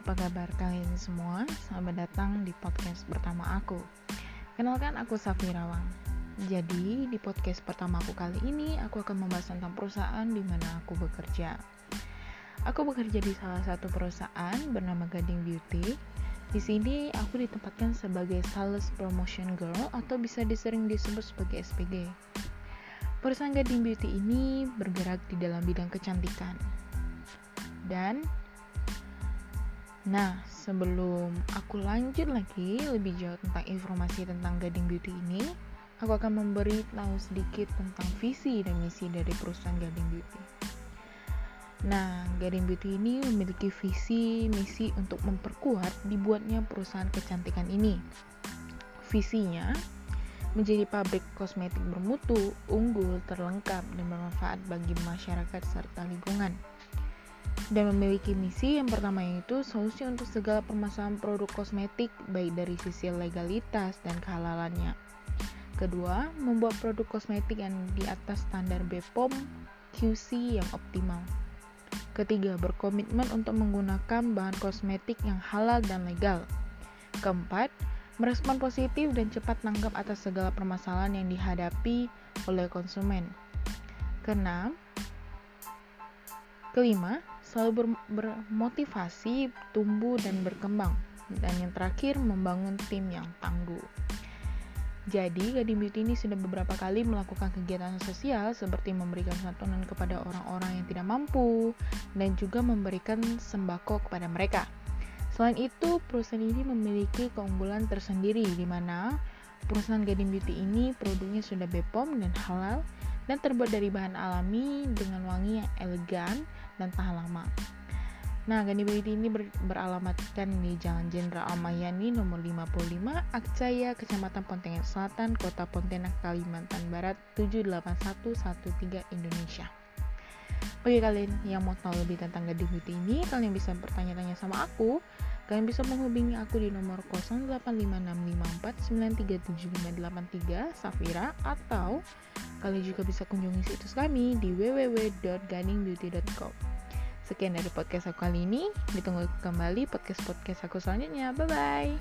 apa kabar kalian semua? Selamat datang di podcast pertama aku. Kenalkan aku Safirawang. Jadi, di podcast pertama aku kali ini, aku akan membahas tentang perusahaan di mana aku bekerja. Aku bekerja di salah satu perusahaan bernama Gading Beauty. Di sini, aku ditempatkan sebagai Sales Promotion Girl atau bisa disering disebut sebagai SPG. Perusahaan Gading Beauty ini bergerak di dalam bidang kecantikan. Dan Nah, sebelum aku lanjut lagi lebih jauh tentang informasi tentang Gading Beauty ini, aku akan memberi tahu sedikit tentang visi dan misi dari perusahaan Gading Beauty. Nah, Gading Beauty ini memiliki visi misi untuk memperkuat dibuatnya perusahaan kecantikan ini. Visinya menjadi pabrik kosmetik bermutu, unggul, terlengkap, dan bermanfaat bagi masyarakat serta lingkungan dan memiliki misi yang pertama yaitu solusi untuk segala permasalahan produk kosmetik baik dari sisi legalitas dan kehalalannya. Kedua, membuat produk kosmetik yang di atas standar BPOM QC yang optimal. Ketiga, berkomitmen untuk menggunakan bahan kosmetik yang halal dan legal. Keempat, merespon positif dan cepat tanggap atas segala permasalahan yang dihadapi oleh konsumen. Keenam, kelima, selalu ber bermotivasi, tumbuh, dan berkembang. Dan yang terakhir, membangun tim yang tangguh. Jadi, Gading Beauty ini sudah beberapa kali melakukan kegiatan sosial seperti memberikan santunan kepada orang-orang yang tidak mampu dan juga memberikan sembako kepada mereka. Selain itu, perusahaan ini memiliki keunggulan tersendiri di mana perusahaan Gading Beauty ini produknya sudah BPOM dan halal dan terbuat dari bahan alami dengan wangi yang elegan dan tahan lama. Nah, Gani Beauty ini ber beralamatkan di Jalan Jenderal Amayani nomor 55, Akcaya, Kecamatan Pontianak Selatan, Kota Pontianak, Kalimantan Barat 78113 Indonesia. Bagi kalian yang mau tahu lebih tentang Gading Beauty ini, kalian bisa bertanya-tanya sama aku. Kalian bisa menghubungi aku di nomor 085654937583 Safira atau kalian juga bisa kunjungi situs kami di www.gadingbeauty.com. Sekian dari podcast aku kali ini. Ditunggu kembali podcast-podcast aku selanjutnya. Bye-bye.